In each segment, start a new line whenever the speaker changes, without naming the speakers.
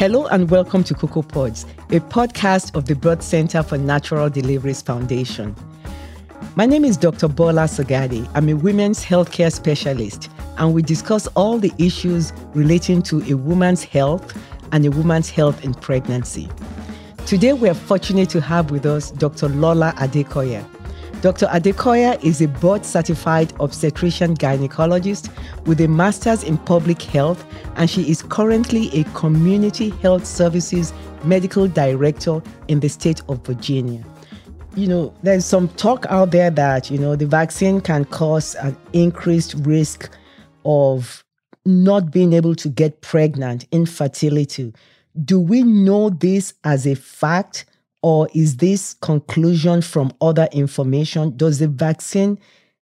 Hello and welcome to Cocoa Pods, a podcast of the Birth Center for Natural Deliveries Foundation. My name is Dr. Bola Shagari. I'm a women's healthcare specialist, and we discuss all the issues relating to a woman's health and a woman's health in pregnancy. Today, we are fortunate to have with us Dr. Lola Adekoya. Dr. Adekoya is a board certified obstetrician gynecologist with a master's in public health, and she is currently a community health services medical director in the state of Virginia. You know, there's some talk out there that, you know, the vaccine can cause an increased risk of not being able to get pregnant, infertility. Do we know this as a fact? Or is this conclusion from other information? Does the vaccine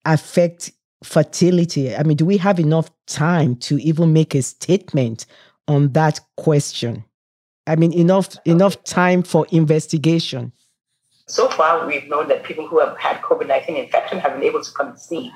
affect fertility? I mean, do we have enough time to even make a statement on that question? I mean, enough enough time for investigation.
So far, we've known that people who have had COVID nineteen infection have been able to conceive,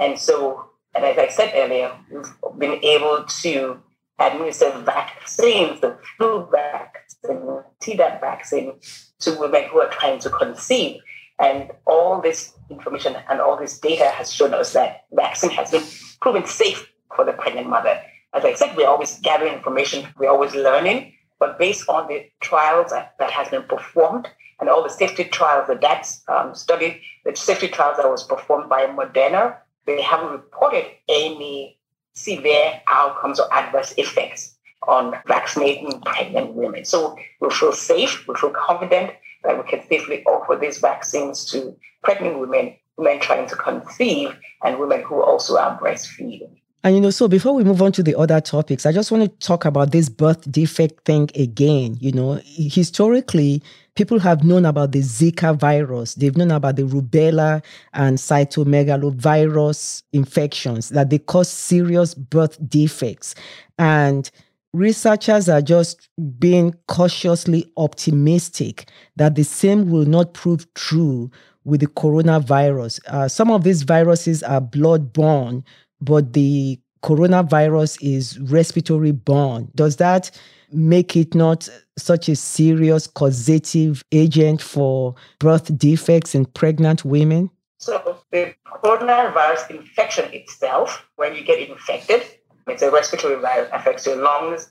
and so, and as I said earlier, we've been able to administer vaccines, the flu vaccine, Tdap vaccine, to women who are trying to conceive. And all this information and all this data has shown us that vaccine has been proven safe for the pregnant mother. As I said, we're always gathering information, we're always learning, but based on the trials that, that has been performed and all the safety trials that that's um, studied, the safety trials that was performed by Moderna, they haven't reported any severe outcomes or adverse effects on vaccinating pregnant women. So we feel safe, we feel confident that we can safely offer these vaccines to pregnant women, women trying to conceive, and women who also are breastfeeding.
And you know, so before we move on to the other topics, I just want to talk about this birth defect thing again. You know, historically, people have known about the Zika virus, they've known about the rubella and cytomegalovirus infections, that they cause serious birth defects. And researchers are just being cautiously optimistic that the same will not prove true with the coronavirus. Uh, some of these viruses are blood-borne, but the coronavirus is respiratory borne. Does that make it not such a serious causative agent for birth defects in pregnant women?
So, the coronavirus infection itself, when you get infected, it's a respiratory virus, affects your lungs,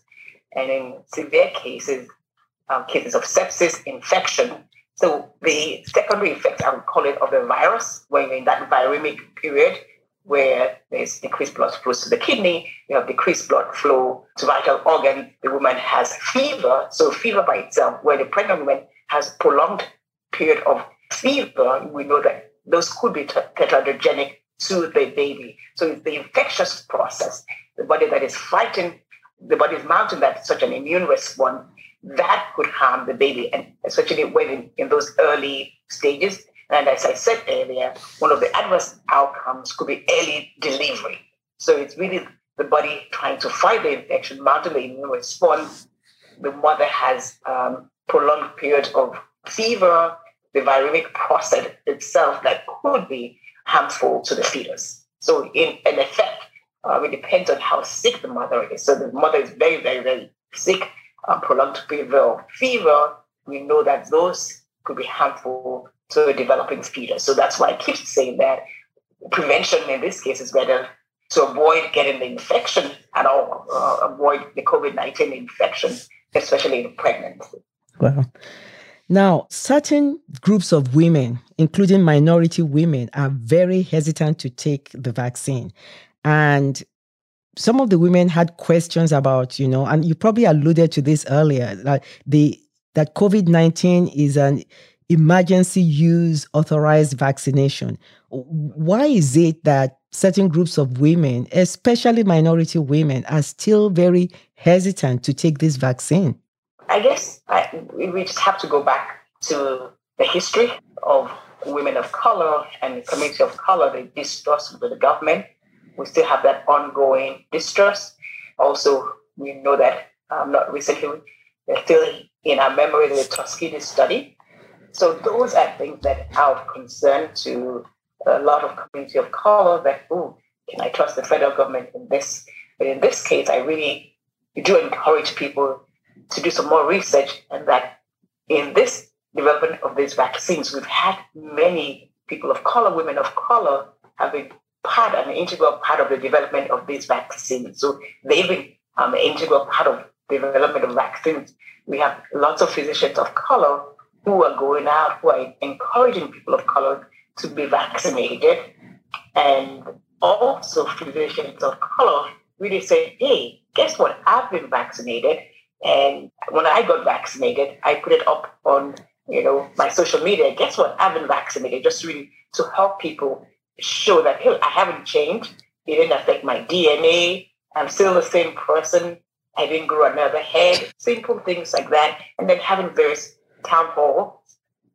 and in severe cases, um, cases of sepsis, infection. So the secondary effects, I would call it, of the virus, when you're in that viremic period where there's decreased blood flow to the kidney, you have decreased blood flow to vital organ. The woman has fever. So fever by itself, where the pregnant woman has prolonged period of fever, we know that those could be teratogenic to the baby. So it's the infectious process the body that is fighting, the body is mounting that such an immune response, that could harm the baby, and especially when in, in those early stages. And as I said earlier, one of the adverse outcomes could be early delivery. So it's really the body trying to fight the infection, mounting the immune response. The mother has um, prolonged period of fever, the viremic process itself that could be harmful to the fetus. So in, in effect, uh, it depends on how sick the mother is. So the mother is very, very, very sick, uh, prolonged fever, or fever. We know that those could be harmful to a developing fetus. So that's why I keep saying that prevention in this case is better to avoid getting the infection at all, uh, avoid the COVID 19 infection, especially in pregnancy.
Well, Now, certain groups of women, including minority women, are very hesitant to take the vaccine. And some of the women had questions about, you know, and you probably alluded to this earlier, that the that COVID-19 is an emergency use authorized vaccination. Why is it that certain groups of women, especially minority women, are still very hesitant to take this vaccine?
I guess I, we just have to go back to the history of women of color and the community of color, the distrust with the government, we still have that ongoing distrust. Also, we know that um, not recently, they're still in our memory the Tuskegee study. So those are things that are of concern to a lot of community of color that, oh, can I trust the federal government in this? But in this case, I really do encourage people to do some more research and that in this development of these vaccines, we've had many people of color, women of color, have been part, an integral part of the development of these vaccines. So they've been um, an integral part of development of vaccines. We have lots of physicians of color who are going out, who are encouraging people of color to be vaccinated. And also physicians of color really say, hey, guess what? I've been vaccinated. And when I got vaccinated, I put it up on, you know, my social media. Guess what? I've been vaccinated just really to help people show that, hey, I haven't changed. It didn't affect my DNA. I'm still the same person. I didn't grow another head. Simple things like that. And then having various town halls,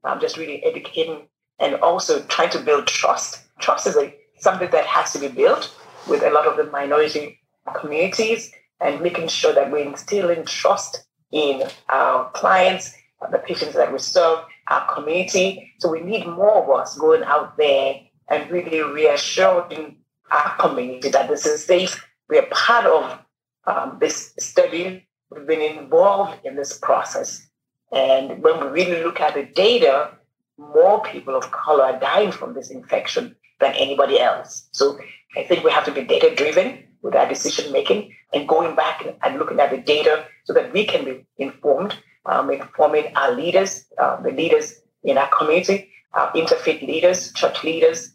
um, just really educating and also trying to build trust. Trust is a, something that has to be built with a lot of the minority communities and making sure that we're instilling trust in our clients, the patients that we serve, our community. So we need more of us going out there and really reassuring our community that this is safe. We are part of um, this study. We've been involved in this process. And when we really look at the data, more people of color are dying from this infection than anybody else. So I think we have to be data driven with our decision making and going back and looking at the data so that we can be informed, um, informing our leaders, uh, the leaders in our community, our interfaith leaders, church leaders,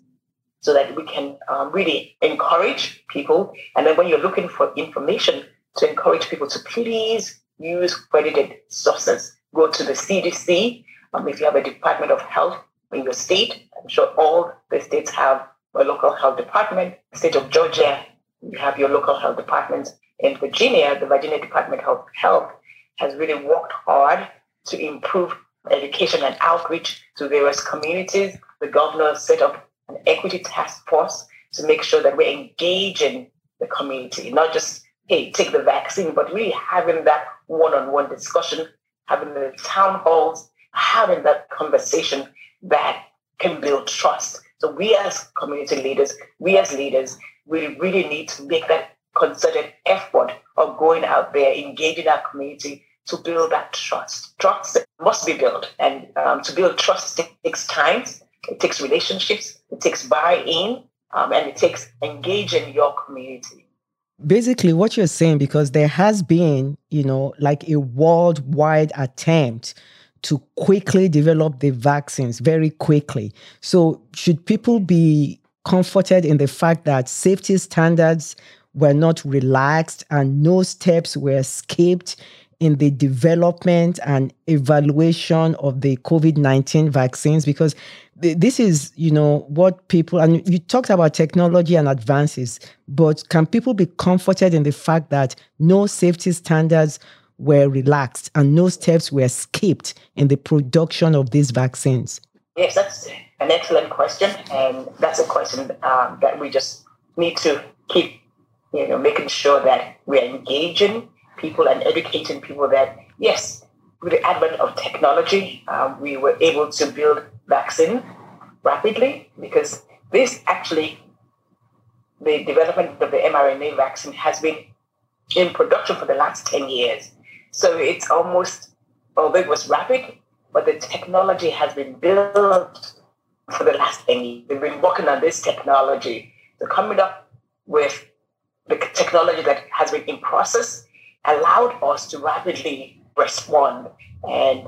so that we can um, really encourage people. And then when you're looking for information, to encourage people to please use credited sources. Go to the CDC. Um, if you have a Department of Health in your state, I'm sure all the states have a local health department. The state of Georgia you have your local health departments. In Virginia, the Virginia Department of Health has really worked hard to improve education and outreach to various communities. The governor set up an equity task force to make sure that we're engaging the community, not just, hey, take the vaccine, but really having that one on one discussion, having the town halls, having that conversation that can build trust. So we as community leaders, we as leaders we really need to make that concerted effort of going out there, engaging our community to build that trust. Trust must be built. And um, to build trust takes time, it takes relationships, it takes buy in, um, and it takes engaging your community.
Basically, what you're saying, because there has been, you know, like a worldwide attempt to quickly develop the vaccines very quickly. So, should people be comforted in the fact that safety standards were not relaxed and no steps were skipped in the development and evaluation of the COVID 19 vaccines because this is, you know, what people, and you talked about technology and advances, but can people be comforted in the fact that no safety standards were relaxed and no steps were skipped in the production of these vaccines?
Yes, that's an excellent question, and that's a question um, that we just need to keep, you know, making sure that we're engaging people and educating people that yes, with the advent of technology, um, we were able to build vaccine rapidly because this actually, the development of the mRNA vaccine has been in production for the last 10 years. So it's almost, although it was rapid, but the technology has been built for the last 10 years. We've been working on this technology. So coming up with the technology that has been in process allowed us to rapidly respond. And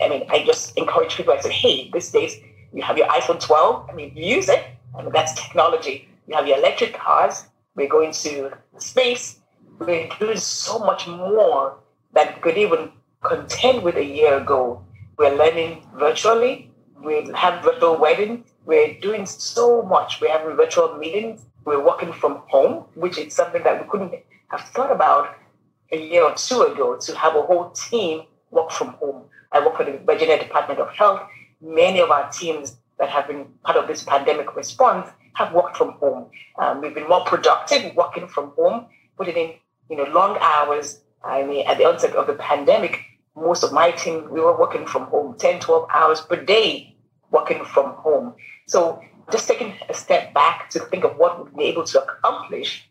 I mean, I just encourage people. I said, hey, these days you have your iPhone 12. I mean, use it. I mean, that's technology. You have your electric cars. We're going to space. We're doing so much more that could even contend with a year ago. We're learning virtually we have virtual weddings. We're doing so much. We're having virtual meetings. We're working from home, which is something that we couldn't have thought about a year or two ago to have a whole team work from home. I work for the Virginia Department of Health. Many of our teams that have been part of this pandemic response have worked from home. Um, we've been more productive working from home, putting in you know long hours. I mean, at the onset of the pandemic, most of my team, we were working from home 10, 12 hours per day working from home. So just taking a step back to think of what we've been able to accomplish,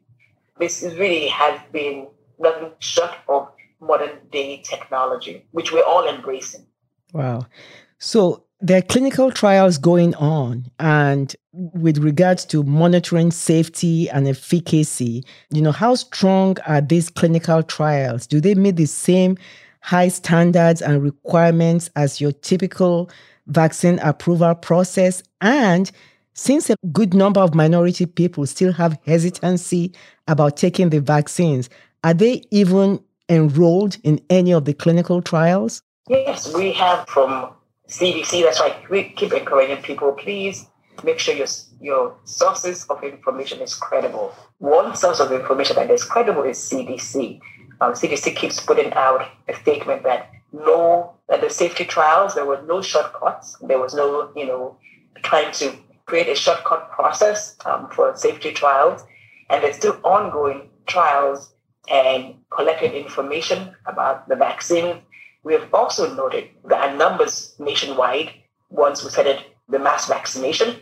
this really has been nothing short of modern day technology, which we're all embracing.
Wow. So there are clinical trials going on and with regards to monitoring safety and efficacy you know how strong are these clinical trials do they meet the same high standards and requirements as your typical vaccine approval process and since a good number of minority people still have hesitancy about taking the vaccines are they even enrolled in any of the clinical trials
yes we have from CDC. That's why we keep encouraging people, please make sure your, your sources of information is credible. One source of information that is credible is CDC. Um, CDC keeps putting out a statement that no, that the safety trials, there were no shortcuts. There was no, you know, trying to create a shortcut process um, for safety trials. And there's still ongoing trials and collected information about the vaccine we have also noted that numbers nationwide, once we started the mass vaccination,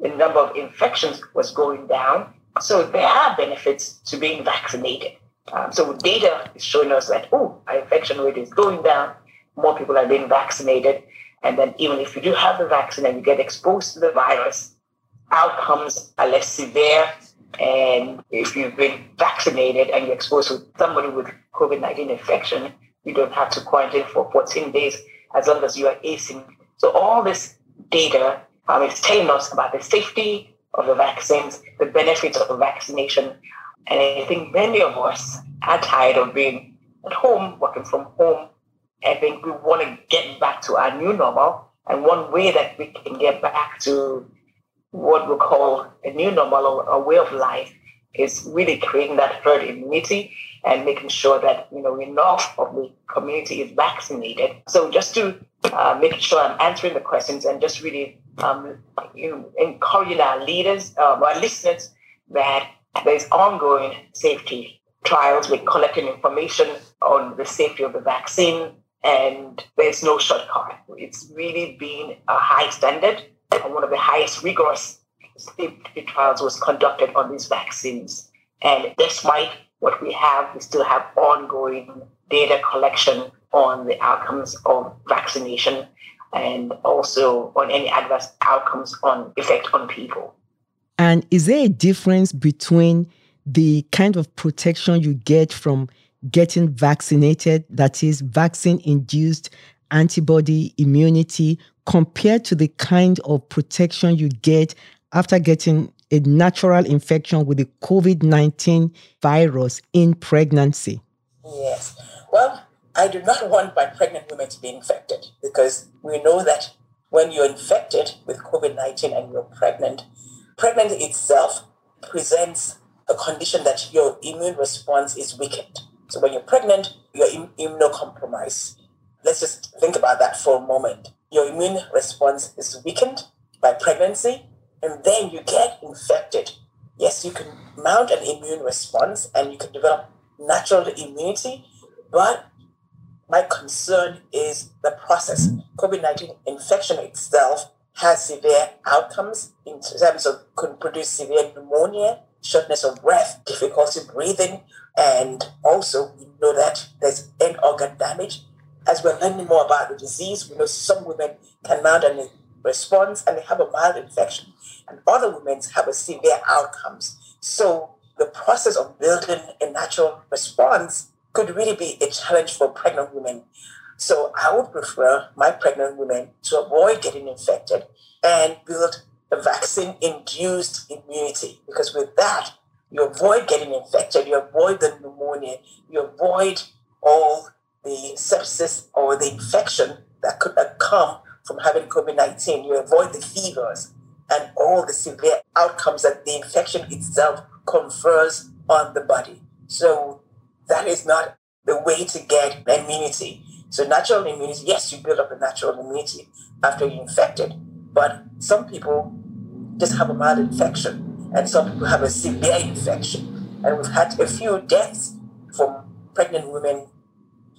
the number of infections was going down. So there are benefits to being vaccinated. Um, so data is showing us that, oh, our infection rate is going down, more people are being vaccinated. And then even if you do have the vaccine and you get exposed to the virus, outcomes are less severe. And if you've been vaccinated and you're exposed to somebody with COVID-19 infection, you don't have to quarantine for 14 days as long as you are async. So all this data um, is telling us about the safety of the vaccines, the benefits of the vaccination. And I think many of us are tired of being at home, working from home. I think we want to get back to our new normal. And one way that we can get back to what we call a new normal or a way of life is really creating that herd immunity and making sure that you know enough of the community is vaccinated. So just to uh, make sure I'm answering the questions and just really um, you know, encouraging our leaders, uh, our listeners, that there's ongoing safety trials We're collecting information on the safety of the vaccine, and there's no shortcut. It's really been a high standard, and one of the highest rigorous safety trials was conducted on these vaccines. And despite what we have, we still have ongoing data collection on the outcomes of vaccination and also on any adverse outcomes on effect on people.
And is there a difference between the kind of protection you get from getting vaccinated, that is, vaccine induced antibody immunity, compared to the kind of protection you get after getting a natural infection with the COVID 19 virus in pregnancy?
Yes. Well, I do not want my pregnant women to be infected because we know that when you're infected with COVID 19 and you're pregnant, pregnancy itself presents a condition that your immune response is weakened. So when you're pregnant, you're immunocompromised. Let's just think about that for a moment. Your immune response is weakened by pregnancy, and then you get infected. Yes, you can mount an immune response and you can develop natural immunity, but my concern is the process. COVID 19 infection itself has severe outcomes in terms of can produce severe pneumonia, shortness of breath, difficulty breathing, and also we know that there's end organ damage. As we're learning more about the disease, we know some women can mount an response and they have a mild infection, and other women have a severe outcomes. So the process of building a natural response could really be a challenge for pregnant women. So I would prefer my pregnant women to avoid getting infected and build a vaccine induced immunity because with that, you avoid getting infected, you avoid the pneumonia, you avoid all sepsis or the infection that could come from having COVID 19. You avoid the fevers and all the severe outcomes that the infection itself confers on the body. So that is not the way to get immunity. So natural immunity, yes, you build up a natural immunity after you're infected, but some people just have a mild infection and some people have a severe infection. And we've had a few deaths from pregnant women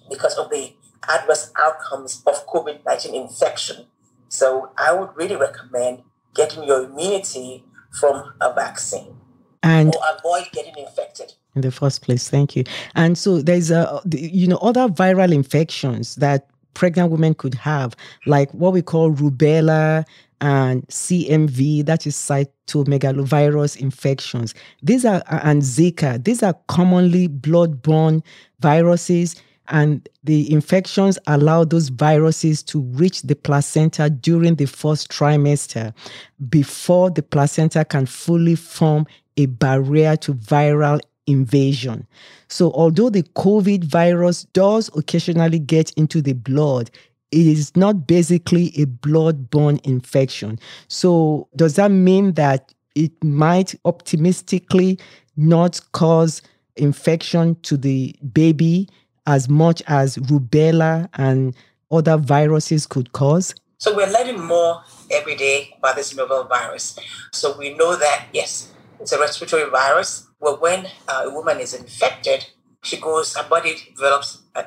because of the adverse outcomes of COVID 19 infection. So I would really recommend getting your immunity from a vaccine. and or avoid getting infected
in the first place. Thank you. And so there's a you know other viral infections that pregnant women could have, like what we call rubella and CMV, that is cytomegalovirus infections. These are and Zika. These are commonly blood-borne viruses and the infections allow those viruses to reach the placenta during the first trimester before the placenta can fully form a barrier to viral invasion. So, although the COVID virus does occasionally get into the blood, it is not basically a blood-borne infection. So, does that mean that it might optimistically not cause infection to the baby as much as rubella and other viruses could cause?
So we're learning more every day about this novel virus. So we know that, yes, it's a respiratory virus. Well, when uh, a woman is infected, she goes, her body develops an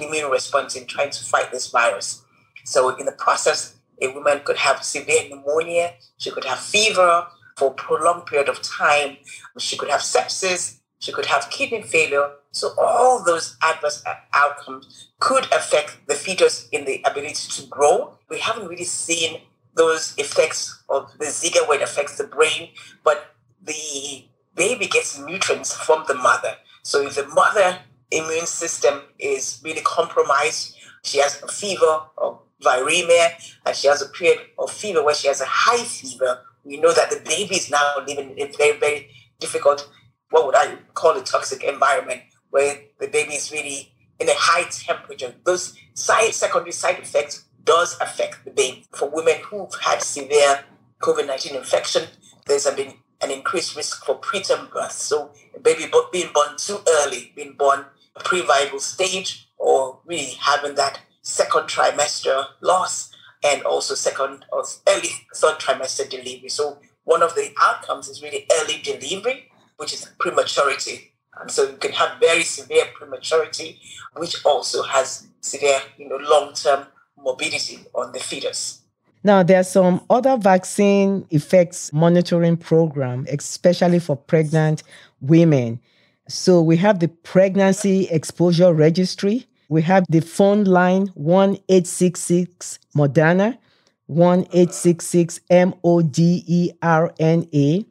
immune response in trying to fight this virus. So in the process, a woman could have severe pneumonia, she could have fever for a prolonged period of time, she could have sepsis, she could have kidney failure, so all those adverse outcomes could affect the fetus in the ability to grow. We haven't really seen those effects of the Zika where it affects the brain, but the baby gets nutrients from the mother. So if the mother immune system is really compromised, she has a fever or viremia, and she has a period of fever where she has a high fever, we know that the baby is now living in a very, very difficult, what would I call a toxic environment where the baby is really in a high temperature. Those side, secondary side effects does affect the baby. For women who've had severe COVID-19 infection, there's been an increased risk for preterm birth. So a baby being born too early, being born a pre-viable stage, or really having that second trimester loss and also second or early third trimester delivery. So one of the outcomes is really early delivery, which is prematurity. And so you can have very severe prematurity, which also has severe, you know, long-term morbidity on the fetus.
Now, there are some other vaccine effects monitoring program, especially for pregnant women. So we have the pregnancy exposure registry. We have the phone line 1866 Moderna, 1866 M O D E R N A.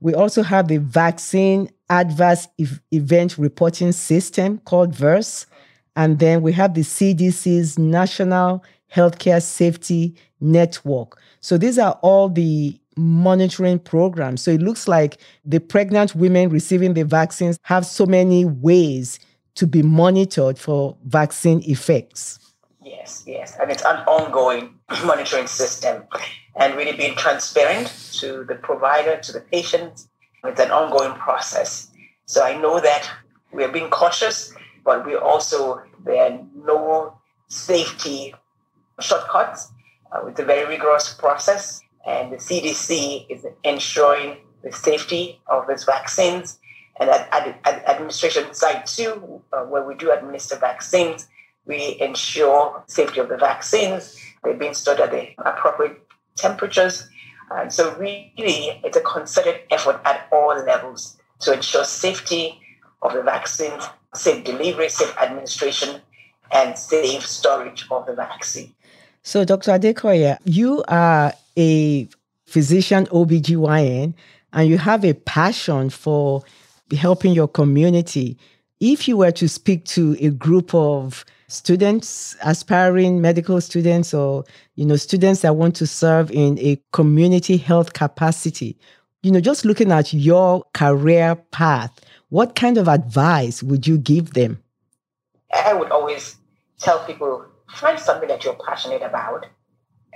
We also have the vaccine adverse ev- event reporting system called VAERS. And then we have the CDC's National Healthcare Safety Network. So these are all the monitoring programs. So it looks like the pregnant women receiving the vaccines have so many ways to be monitored for vaccine effects.
Yes, yes. And it's an ongoing monitoring system and really being transparent to the provider, to the patient, it's an ongoing process. So I know that we're being cautious, but we also, there are no safety shortcuts. Uh, it's a very rigorous process, and the CDC is ensuring the safety of these vaccines. And at, at, at administration site too, uh, where we do administer vaccines, we ensure safety of the vaccines. They're being stored at the appropriate temperatures and so really, it's a concerted effort at all levels to ensure safety of the vaccines, safe delivery, safe administration, and safe storage of the vaccine.
So, Dr. Adekoya, you are a physician OBGYN and you have a passion for helping your community. If you were to speak to a group of students, aspiring medical students, or you know, students that want to serve in a community health capacity. You know, just looking at your career path, what kind of advice would you give them?
I would always tell people find something that you're passionate about.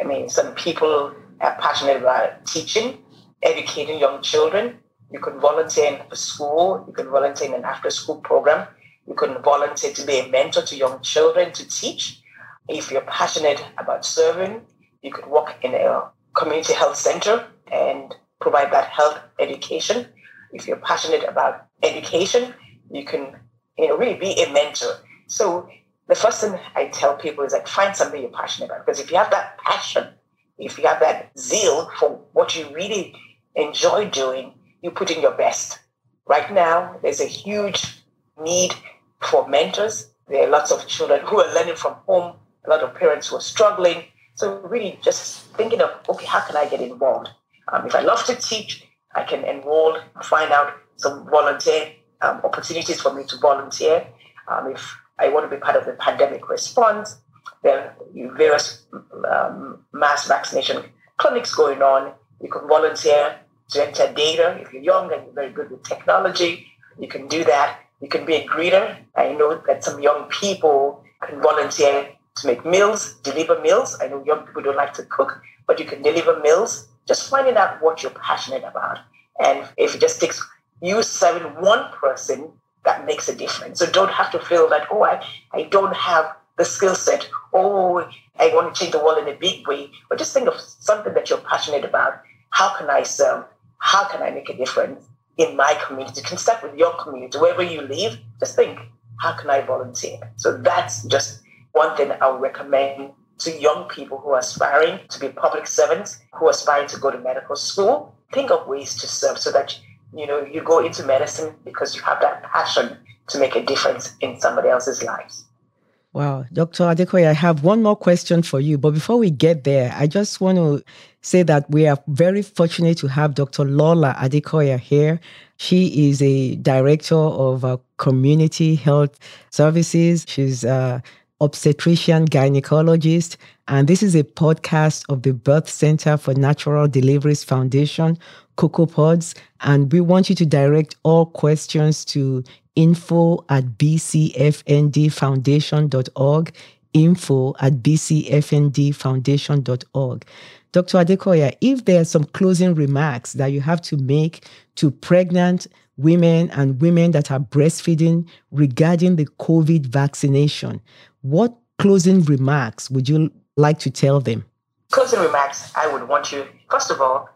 I mean, some people are passionate about teaching, educating young children. You can volunteer in a school, you can volunteer in an after school program. You can volunteer to be a mentor to young children to teach. If you're passionate about serving, you could work in a community health center and provide that health education. If you're passionate about education, you can you know, really be a mentor. So the first thing I tell people is like find something you're passionate about. Because if you have that passion, if you have that zeal for what you really enjoy doing, you put in your best. Right now, there's a huge need for mentors. There are lots of children who are learning from home, a lot of parents who are struggling. So, really, just thinking of, okay, how can I get involved? Um, if I love to teach, I can enroll, find out some volunteer um, opportunities for me to volunteer. Um, if I want to be part of the pandemic response, there are various um, mass vaccination clinics going on. You can volunteer to enter data. If you're young and you're very good with technology, you can do that. You can be a greeter. I know that some young people can volunteer to make meals, deliver meals. I know young people don't like to cook, but you can deliver meals. Just finding out what you're passionate about. And if it just takes you serving one person, that makes a difference. So don't have to feel that, oh, I, I don't have the skill set. Oh, I want to change the world in a big way. But just think of something that you're passionate about. How can I serve? How can I make a difference in my community? Can start with your community. Wherever you live, just think, how can I volunteer? So that's just one thing I would recommend to young people who are aspiring to be public servants, who are aspiring to go to medical school. Think of ways to serve so that you know you go into medicine because you have that passion to make a difference in somebody else's lives.
Wow, Dr. Adekoya, I have one more question for you. But before we get there, I just want to say that we are very fortunate to have Dr. Lola Adekoya here. She is a director of uh, community health services. She's a obstetrician gynecologist. And this is a podcast of the Birth Center for Natural Deliveries Foundation, CocoaPods. And we want you to direct all questions to info at bcfndfoundation.org, info at bcfndfoundation.org. Dr. Adekoya, if there are some closing remarks that you have to make to pregnant women and women that are breastfeeding regarding the COVID vaccination, what closing remarks would you like to tell them?
Closing remarks, I would want you, first of all,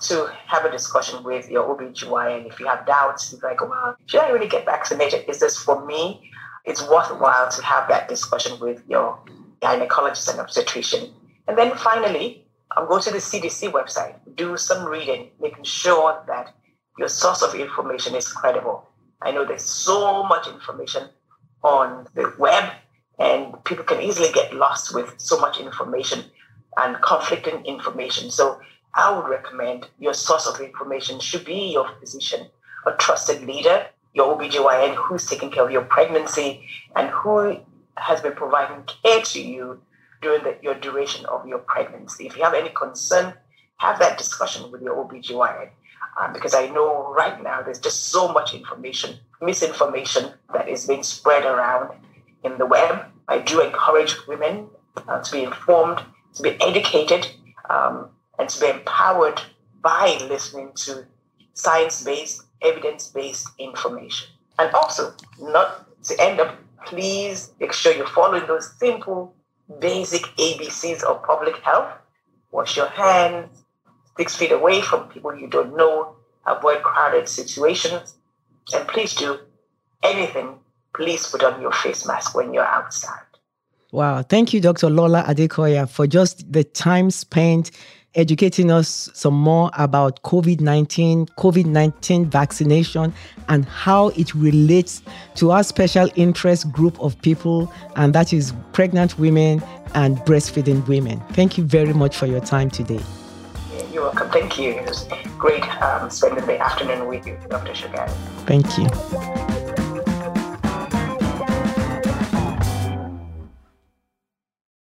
to have a discussion with your OBGYN. If you have doubts, you're like, well, should I really get vaccinated? Is this for me? It's worthwhile to have that discussion with your gynecologist and obstetrician. And then finally, I'll go to the CDC website, do some reading, making sure that your source of information is credible. I know there's so much information on the web, and people can easily get lost with so much information and conflicting information. So I would recommend your source of information should be your physician, a trusted leader, your OBGYN who's taking care of your pregnancy and who has been providing care to you during the, your duration of your pregnancy. If you have any concern, have that discussion with your OBGYN. Um, because I know right now there's just so much information, misinformation that is being spread around in the web. I do encourage women uh, to be informed, to be educated, um, and to be empowered by listening to science based, evidence based information. And also, not to end up, please make sure you're following those simple, basic ABCs of public health. Wash your hands, six feet away from people you don't know, avoid crowded situations, and please do anything. Please put on your face mask when you're outside.
Wow. Thank you, Dr. Lola Adekoya, for just the time spent educating us some more about COVID 19, COVID 19 vaccination, and how it relates to our special interest group of people, and that is pregnant women and breastfeeding women. Thank you very much for your time today.
You're welcome. Thank you. It was great um, spending the afternoon with you, Dr. Shagari.
Thank you.